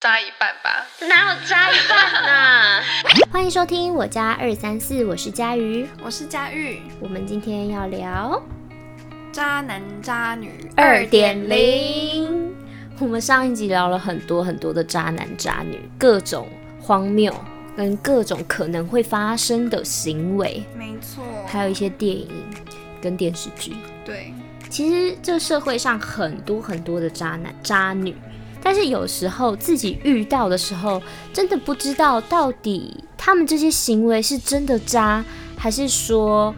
扎一半吧。哪有扎一半呢？欢迎收听我家二三四，我是佳瑜，我是佳玉，我们今天要聊渣男渣女二点。零。我们上一集聊了很多很多的渣男渣女，各种荒谬跟各种可能会发生的行为，没错，还有一些电影跟电视剧。对，其实这社会上很多很多的渣男渣女，但是有时候自己遇到的时候，真的不知道到底他们这些行为是真的渣，还是说，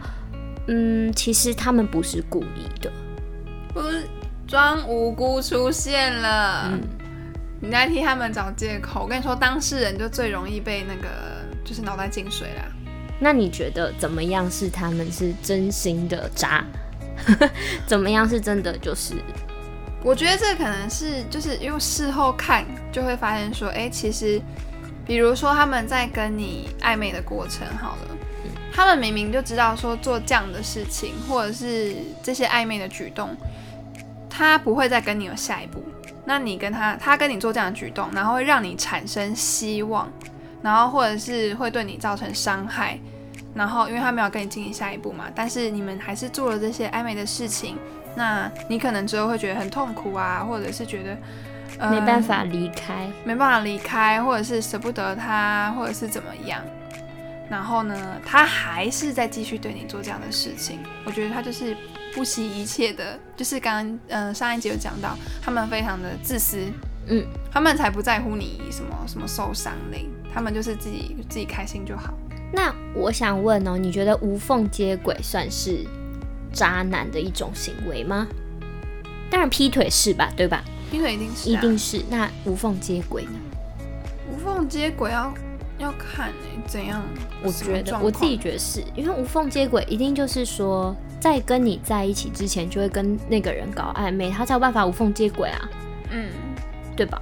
嗯，其实他们不是故意的。不是装无辜出现了，嗯，你在替他们找借口。我跟你说，当事人就最容易被那个就是脑袋进水啦。那你觉得怎么样是他们是真心的渣？怎么样是真的就是我觉得这可能是就是因为事后看就会发现说，哎、其实比如说他们在跟你暧昧的过程好了，他们明明就知道说做这样的事情，或者是这些暧昧的举动，他不会再跟你有下一步。那你跟他，他跟你做这样的举动，然后会让你产生希望，然后或者是会对你造成伤害，然后因为他没有跟你进行下一步嘛，但是你们还是做了这些暧昧的事情，那你可能之后会觉得很痛苦啊，或者是觉得、呃没办法离开？没办法离开，或者是舍不得他，或者是怎么样。然后呢，他还是在继续对你做这样的事情。我觉得他就是不惜一切的，就是刚刚呃上一集有讲到，他们非常的自私，嗯，他们才不在乎你什么什么受伤嘞，他们就是自己自己开心就好。那我想问哦，你觉得无缝接轨算是渣男的一种行为吗？当然劈腿是吧，对吧？劈腿一定是、啊、一定是。那无缝接轨呢？无缝接轨要要看哎、怎样？我觉得我自己觉得是因为无缝接轨一定就是说，在跟你在一起之前就会跟那个人搞暧昧，他才有办法无缝接轨啊，嗯，对吧？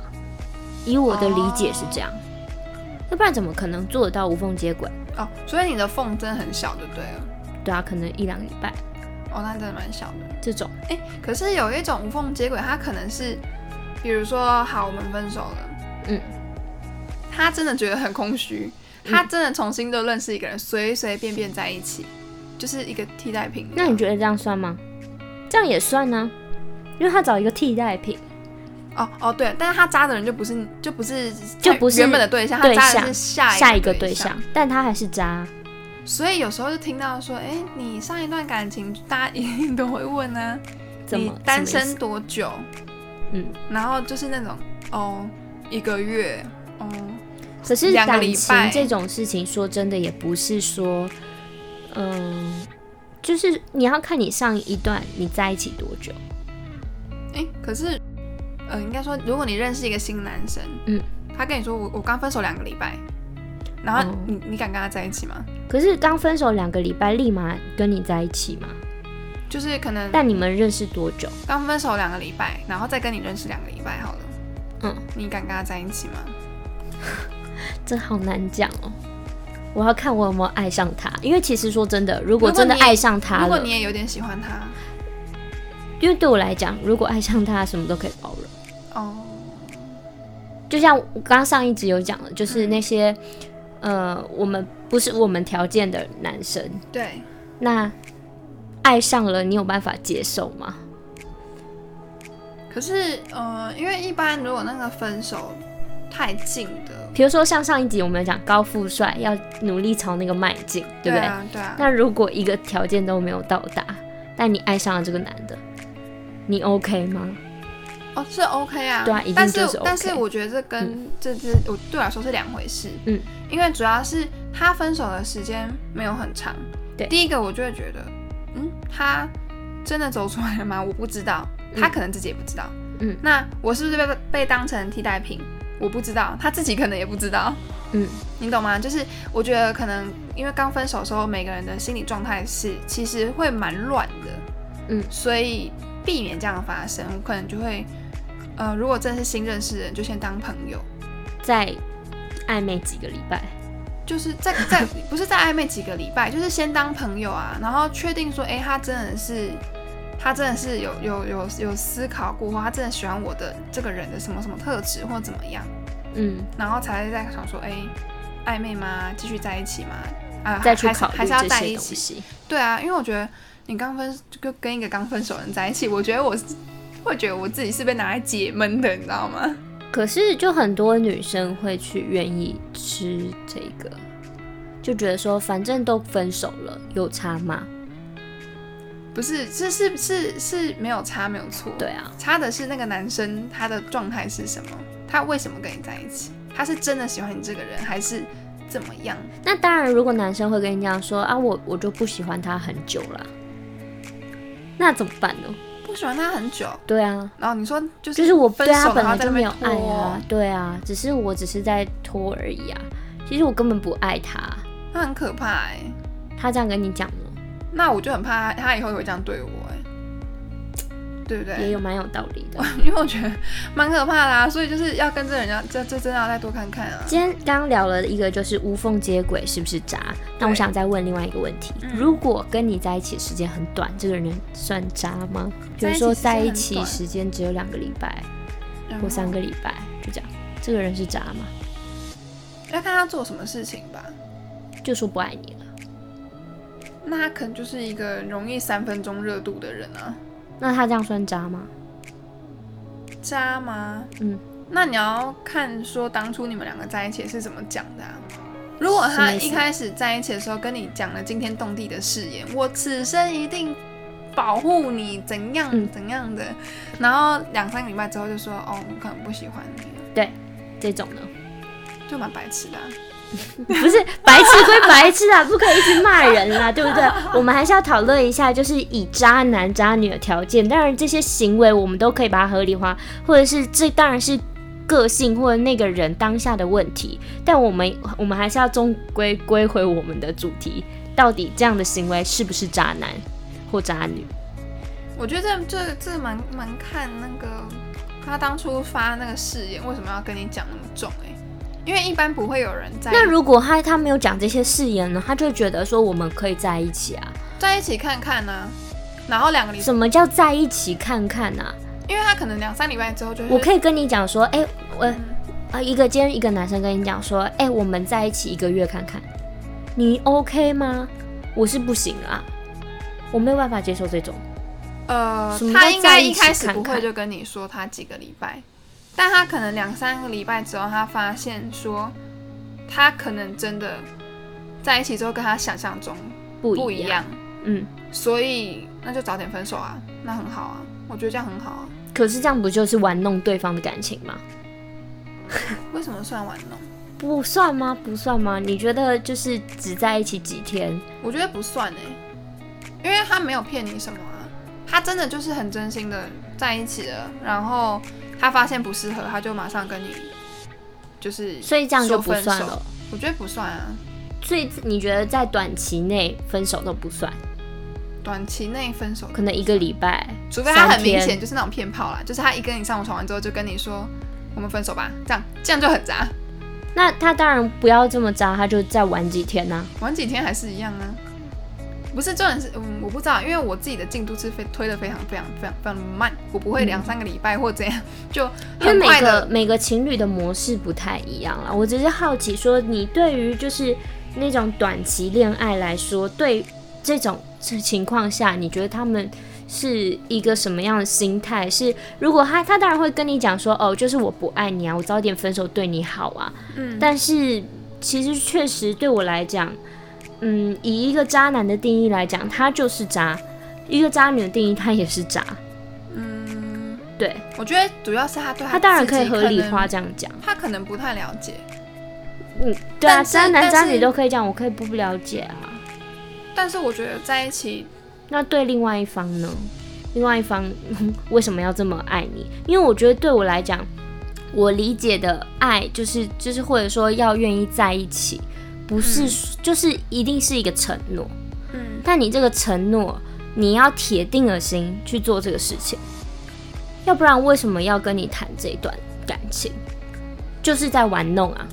以我的理解是这样，要不然怎么可能做得到无缝接轨？哦，所以你的缝真的很小就对了。对啊，可能一两个礼拜哦，那真的蛮小的。这种，哎、可是有一种无缝接轨，它可能是，比如说，好，我们分手了，嗯，他真的觉得很空虚，他真的重新的认识一个人，随随便便在一起，就是一个替代品。那你觉得这样算吗？这样也算呢、因为他找一个替代品，哦哦对，但是他渣的人就不是就不是就不是原本的对象，他对渣的是下下一个个对象，，但他还是渣。所以有时候就听到说，哎、你上一段感情，大家一定都会问呢、你单身多久？嗯，然后就是那种哦，一个月，哦，可是两个感礼拜情这种事情，说真的，也不是说，嗯，就是你要看你上一段你在一起多久。哎、可是，呃，应该说，如果你认识一个新男生，嗯，他跟你说我我刚分手两个礼拜，然后哦你、你敢跟他在一起吗？可是刚分手两个礼拜，立马跟你在一起吗？就是可能但你们认识多久？刚分手两个礼拜，然后再跟你认识两个礼拜好了，嗯，你敢跟他在一起吗？这好难讲哦。我要看我有没有爱上他，因为其实说真的，如果真的爱上他了如果你，也有点喜欢他，因为对我来讲，如果爱上他，什么都可以包容。哦，就像我刚刚上一集有讲的，就是嗯那些、呃，我们不是我们条件的男生，对，那爱上了，你有办法接受吗？可是呃，因为一般如果那个分手太近的，比如说像上一集我们讲高富帅要努力朝那个迈进，对不对？啊，对啊，那如果一个条件都没有到达，但你爱上了这个男的，你 OK 吗？哦，是 OK 啊，对啊一定但是就是 OK 但是我觉得这跟、这这我对我来说是两回事，嗯，因为主要是他分手的时间没有很长，对。第一个我就会觉得，嗯，他真的走出来了吗？我不知道，他可能自己也不知道，嗯。那我是不是被被当成替代品？我不知道，他自己可能也不知道，嗯，你懂吗？就是我觉得可能因为刚分手的时候，每个人的心理状态是其实会蛮乱的，嗯。所以避免这样发生，我可能就会，呃，如果真的是新认识的人，就先当朋友，再暧昧几个礼拜，就是在在 不是在暧昧几个礼拜，就是先当朋友啊，然后确定说，哎、他真的是。他真的是有有有有思考过，或他真的喜欢我的这个人的什么什么特质，或怎么样，嗯，然后才在想说，哎、暧昧吗？继续在一起吗？啊，再去考虑还是要在一起。对啊，因为我觉得你刚分就跟一个刚分手的人在一起，我觉得我是会觉得我自己是被拿来解闷的，你知道吗？可是就很多女生会去愿意吃这个，就觉得说反正都分手了，有差吗？不是，是是是是没有差，没有错。对啊，差的是那个男生他的状态是什么，他为什么跟你在一起？他是真的喜欢你这个人，还是怎么样？那当然，如果男生会跟你这样说啊，我我就不喜欢他很久了，那怎么办呢？不喜欢他很久，对啊，然后你说就是就是我对他本来就没有爱啊，，对啊，只是我只是在拖而已啊。其实我根本不爱他，他很可怕哎、他这样跟你讲吗？那我就很怕他他以后会这样对我哎、对不对？也有蛮有道理的。因为我觉得蛮可怕的啊，所以就是要跟这人家这这真的要再多看看啊。今天刚聊了一个就是无缝接轨是不是渣？那我想再问另外一个问题：嗯如果跟你在一起时间很短，这个人算渣吗？比如说在一起时间只有两个礼拜或三个礼拜，就这样，这个人是渣吗？要看他做什么事情吧。就说不爱你了。那他可能就是一个容易三分钟热度的人啊，那他这样算渣吗？渣吗？嗯，那你要看说当初你们两个在一起是怎么讲的啊。如果他一开始在一起的时候跟你讲了惊天动地的誓言，我此生一定保护你，怎样嗯怎样的，然后两三个礼拜之后就说哦，我可能不喜欢你了，这种呢？就蛮白痴的啊、不是白痴归白痴啊，不可以一直骂人啦，对不对？我们还是要讨论一下，就是以渣男渣女的条件，当然这些行为我们都可以把它合理化，或者是这当然是个性或者那个人当下的问题，但我们我们还是要终归归回我们的主题，到底这样的行为是不是渣男或渣女？我觉得这这这蛮蛮看那个他当初发那个誓言为什么要跟你讲那么重哎、因为一般不会有人在那如果他他没有讲这些誓言呢，他就觉得说我们可以在一起啊？在一起看看呢、然后两个礼拜，什么叫在一起看看啊？因为他可能两三礼拜之后就会我可以跟你讲说，哎、我嗯啊，一个今天一个男生跟你讲说，哎、我们在一起一个月看看，你 OK 吗？我是不行啊，我没有办法接受这种。呃他应该一开始不会就跟你说他几个礼拜，但他可能两三个礼拜之后，他发现说他可能真的在一起之后跟他想象中不一样，嗯，所以那就早点分手啊，那很好啊，我觉得这样很好啊。可是这样不就是玩弄对方的感情吗？为什么算玩弄？不算吗？不算吗？你觉得就是只在一起几天，我觉得不算哎、因为他没有骗你什么啊，他真的就是很真心的在一起了，然后他发现不适合，他就马上跟你就是所以这样就不算了。我觉得不算啊，所以你觉得在短期内分手都不算，短期内分手，可能一个礼拜，除非他很明显就是那种骗炮啦，就是他一跟你上床完之后就跟你说我们分手吧，这样这样就很渣，那他当然不要这么渣，他就再玩几天呐、玩几天还是一样啊。不是重点是，嗯，我不知道，因为我自己的进度是非推的非常非常非常非常慢，我不会两三个礼拜或怎样就因为每个每个情侣的模式不太一样啦，我只是好奇说，你对于就是那种短期恋爱来说，对这种情况下，你觉得他们是一个什么样的心态？是如果他他当然会跟你讲说，哦，就是我不爱你啊，我早点分手对你好啊，嗯，但是其实确实对我来讲，嗯，以一个渣男的定义来讲，他就是渣；一个渣女的定义，他也是渣。嗯，对我觉得主要是他对他当然可以合理化这样讲。他可能不太了解，嗯，对啊，渣男渣女都可以讲，我可以不了解啊。但是我觉得在一起，那对另外一方呢？另外一方 为什么要这么爱你？因为我觉得对我来讲，我理解的爱就是就是或者说要愿意在一起，不是、就是一定是一个承诺。嗯，但你这个承诺，你要铁定了心去做这个事情，要不然为什么要跟你谈这段感情？就是在玩弄啊！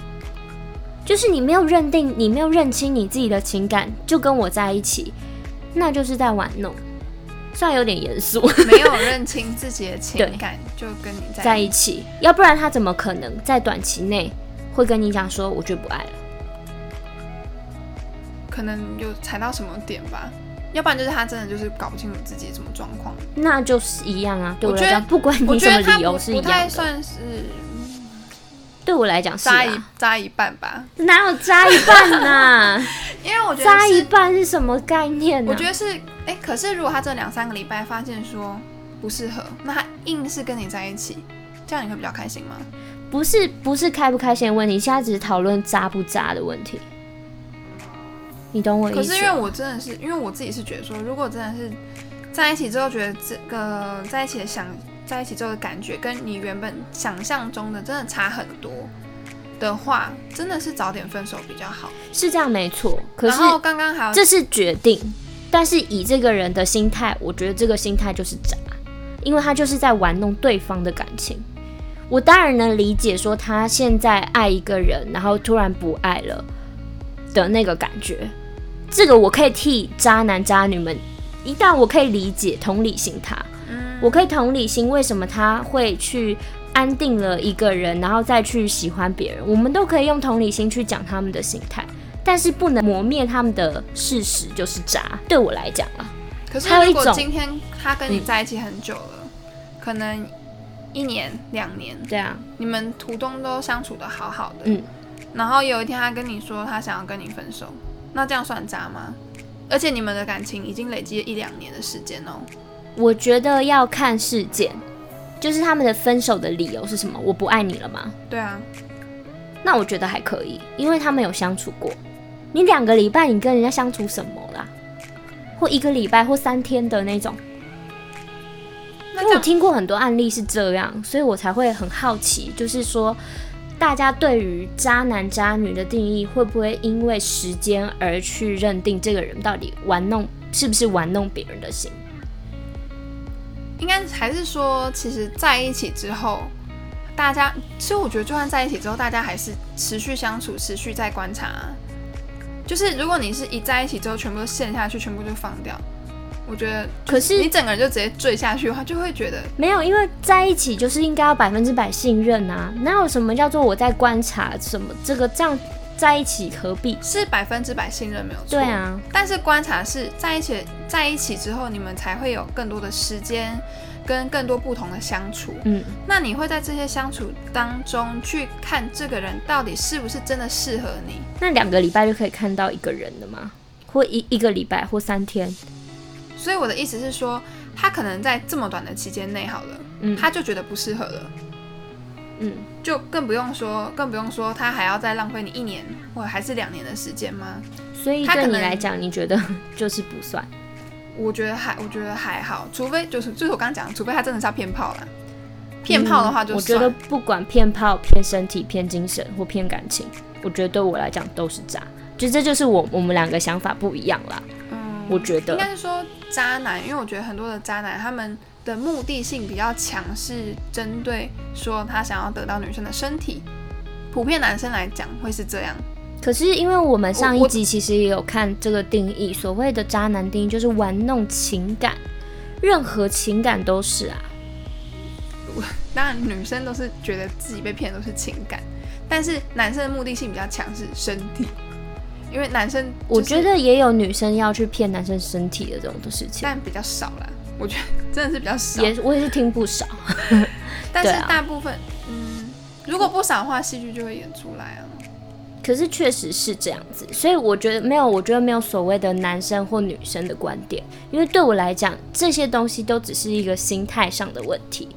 就是你没有认定，你没有认清你自己的情感，就跟我在一起，那就是在玩弄。虽然有点严肃，没有认清自己的情感 就跟你在在一起，要不然他怎么可能在短期内会跟你讲说我就不爱了？可能有踩到什么点吧，要不然就是他真的就是搞不清楚自己什么状况。那就是一样啊，对我觉得我来讲，不管我你什么理由是一不太样，算是对我来讲是扎一啊，扎一半吧，哪有扎一半呐、因为我觉得扎一半是什么概念呢、我觉得是，哎、可是如果他这两三个礼拜发现说不适合，那他硬是跟你在一起，这样你会比较开心吗？不是不是开不开心的问题，现在只是讨论扎不扎的问题。你懂我意思吗？可是因为我真的是，因为我自己是觉得说，如果真的是在一起之后，觉得这个在一起的想在一起之后的感觉，跟你原本想象中的真的差很多的话，真的是早点分手比较好。是这样没错，可是然后刚刚还有这是决定，但是以这个人的心态，我觉得这个心态就是渣，因为他就是在玩弄对方的感情。我当然能理解说他现在爱一个人，然后突然不爱了的那个感觉，这个我可以替渣男渣女们，一旦我可以理解同理心他，嗯我可以同理心为什么他会去安定了一个人，然后再去喜欢别人，我们都可以用同理心去讲他们的心态。但是不能磨灭他们的事实就是渣，对我来讲啊，可是如果还有一种今天他跟你嗯在一起很久了，可能一年两年，对啊，你们途中都相处的好好的，嗯，然后有一天他跟你说他想要跟你分手，那这样算渣吗？而且你们的感情已经累积了一两年的时间哦。我觉得要看事件，就是他们的分手的理由是什么？我不爱你了吗？对啊，那我觉得还可以，因为他们有相处过。你两个礼拜，你跟人家相处什么啦？或一个礼拜，或三天的那种。因为我听过很多案例是这样，所以我才会很好奇，就是说，大家对于渣男渣女的定义，会不会因为时间而去认定这个人到底玩弄是不是玩弄别人的心？应该还是说，其实在一起之后，大家其实我觉得，就算在一起之后，大家还是持续相处，持续在观察、就是如果你是一在一起之后全部都陷下去，全部就放掉，我觉得可是你整个人就直接坠下去的话，就会觉得没有，因为在一起就是应该要百分之百信任啊，哪有什么叫做我在观察什么这个这样在一起何必？是百分之百信任没有错。对。啊，但是观察是在一起，在一起之后，你们才会有更多的时间跟更多不同的相处。嗯，那你会在这些相处当中去看这个人到底是不是真的适合你？那两个礼拜就可以看到一个人的吗？或一一个礼拜或三天？所以我的意思是说，他可能在这么短的期间内好了，嗯他就觉得不适合了，嗯，就更不用说，更不用说他还要再浪费你一年或者还是两年的时间吗？所以对你来讲，你觉得就是不算？我觉得还，我觉得还好，除非就是就是我刚刚讲的，除非他真的是要骗炮了。骗炮的话就嗯我觉，得不管骗炮、骗身体、骗精神或骗感情，我觉得对我来讲都是渣。就这就是我我们两个想法不一样啦。嗯，我觉得应该是说渣男，因为我觉得很多的渣男他们的目的性比较强，是针对说他想要得到女生的身体。普遍男生来讲会是这样，可是因为我们上一集其实也有看这个定义，所谓的渣男定义就是玩弄情感，任何情感都是啊。当然女生都是觉得自己被骗都是情感，但是男生的目的性比较强是身体，因为男生、我觉，得也有女生要去骗男生身体的这种的事情，但比较少啦。我觉得真的是比较少，也我也是听不少。但是大部分，嗯，如果不少的话，戏剧就会演出来啊。可是确实是这样子，所以我觉得没有，我觉得没有所谓的男生或女生的观点，因为对我来讲，这些东西都只是一个心态上的问题。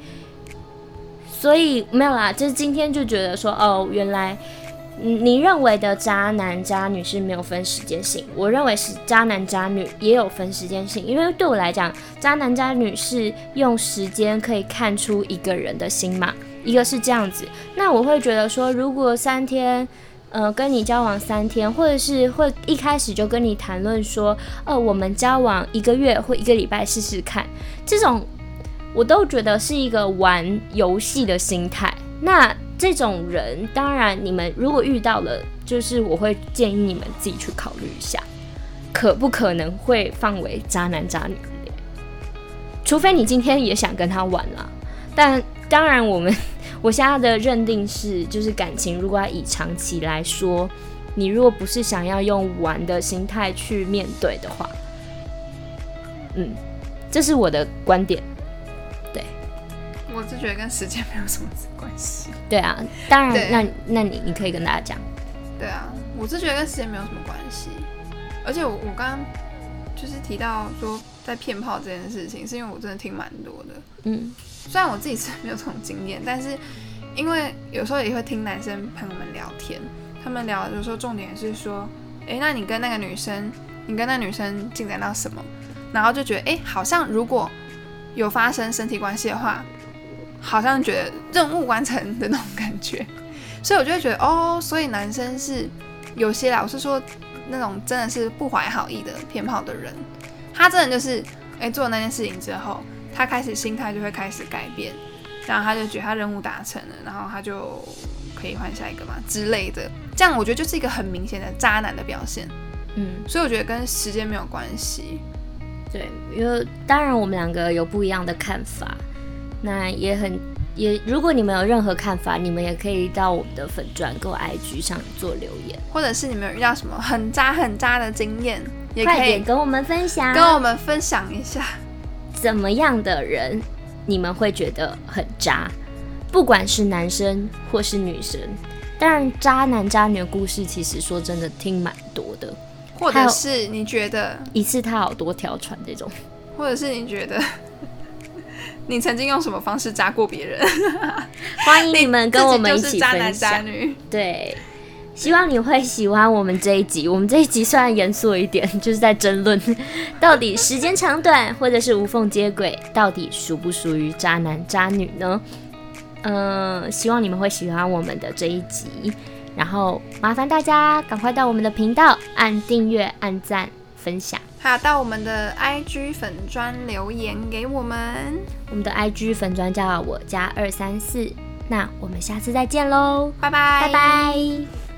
所以没有啦，就是今天就觉得说，哦，原来嗯你认为的渣男渣女是没有分时间性，我认为是渣男渣女也有分时间性，因为对我来讲，渣男渣女是用时间可以看出一个人的心嘛，一个是这样子，那我会觉得说，如果三天。呃，跟你交往三天，或者是会一开始就跟你谈论说，呃，我们交往一个月或一个礼拜试试看，这种我都觉得是一个玩游戏的心态。那这种人，当然你们如果遇到了，就是我会建议你们自己去考虑一下，可不可能会放为渣男渣女。除非你今天也想跟他玩啦。但当然，我们我现在的认定是，就是感情如果要以长期来说，你如果不是想要用玩的心态去面对的话，嗯，这是我的观点。我是觉得跟时间没有什么关系。对啊，当然，那那你你可以跟大家讲，对啊，我是觉得跟时间没有什么关系。而且我我刚刚就是提到说在骗炮这件事情，是因为我真的听蛮多的。嗯虽然我自己是没有这种经验，但是因为有时候也会听男生朋友们聊天，他们聊有时候重点是说，诶，那你跟那个女生，你跟那女生进展到什么？然后就觉得，诶，好像如果有发生身体关系的话，好像觉得任务完成的那种感觉，所以我就会觉得，哦，所以男生是有些啦，我是说那种真的是不怀好意的偏炮的人，他真的就是，诶，做了那件事情之后。他开始心态就会开始改变，然后他就觉得他任务达成了，然后他就可以换下一个嘛之类的。这样我觉得就是一个很明显的渣男的表现，嗯，所以我觉得跟时间没有关系。对，因为当然我们两个有不一样的看法，那也很也，如果你们有任何看法，你们也可以到我们的粉专跟我 IG 上做留言，或者是你们有遇到什么很渣很渣的经验，也快可以点跟我们分享，跟我们分享一下。怎么样的人你们会觉得很渣？不管是男生或是女生，当然渣男渣女的故事，其实说真的听蛮多的，或者是你觉得，一次他好多条船这种。或者是你觉得，你曾经用什么方式扎过别人？欢迎你们跟我们一起分享。渣女。对，希望你会喜欢我们这一集。我们这一集虽然严肃一点，就是在争论 到底时间长短或者是无缝接轨，到底属不属于渣男渣女呢？嗯、希望你们会喜欢我们的这一集。然后麻烦大家赶快到我们的频道按订阅、按赞、分享。还有到我们的 IG 粉砖留言给我们。我们的 IG 粉砖叫我家二三四。那我们下次再见喽，拜拜，拜拜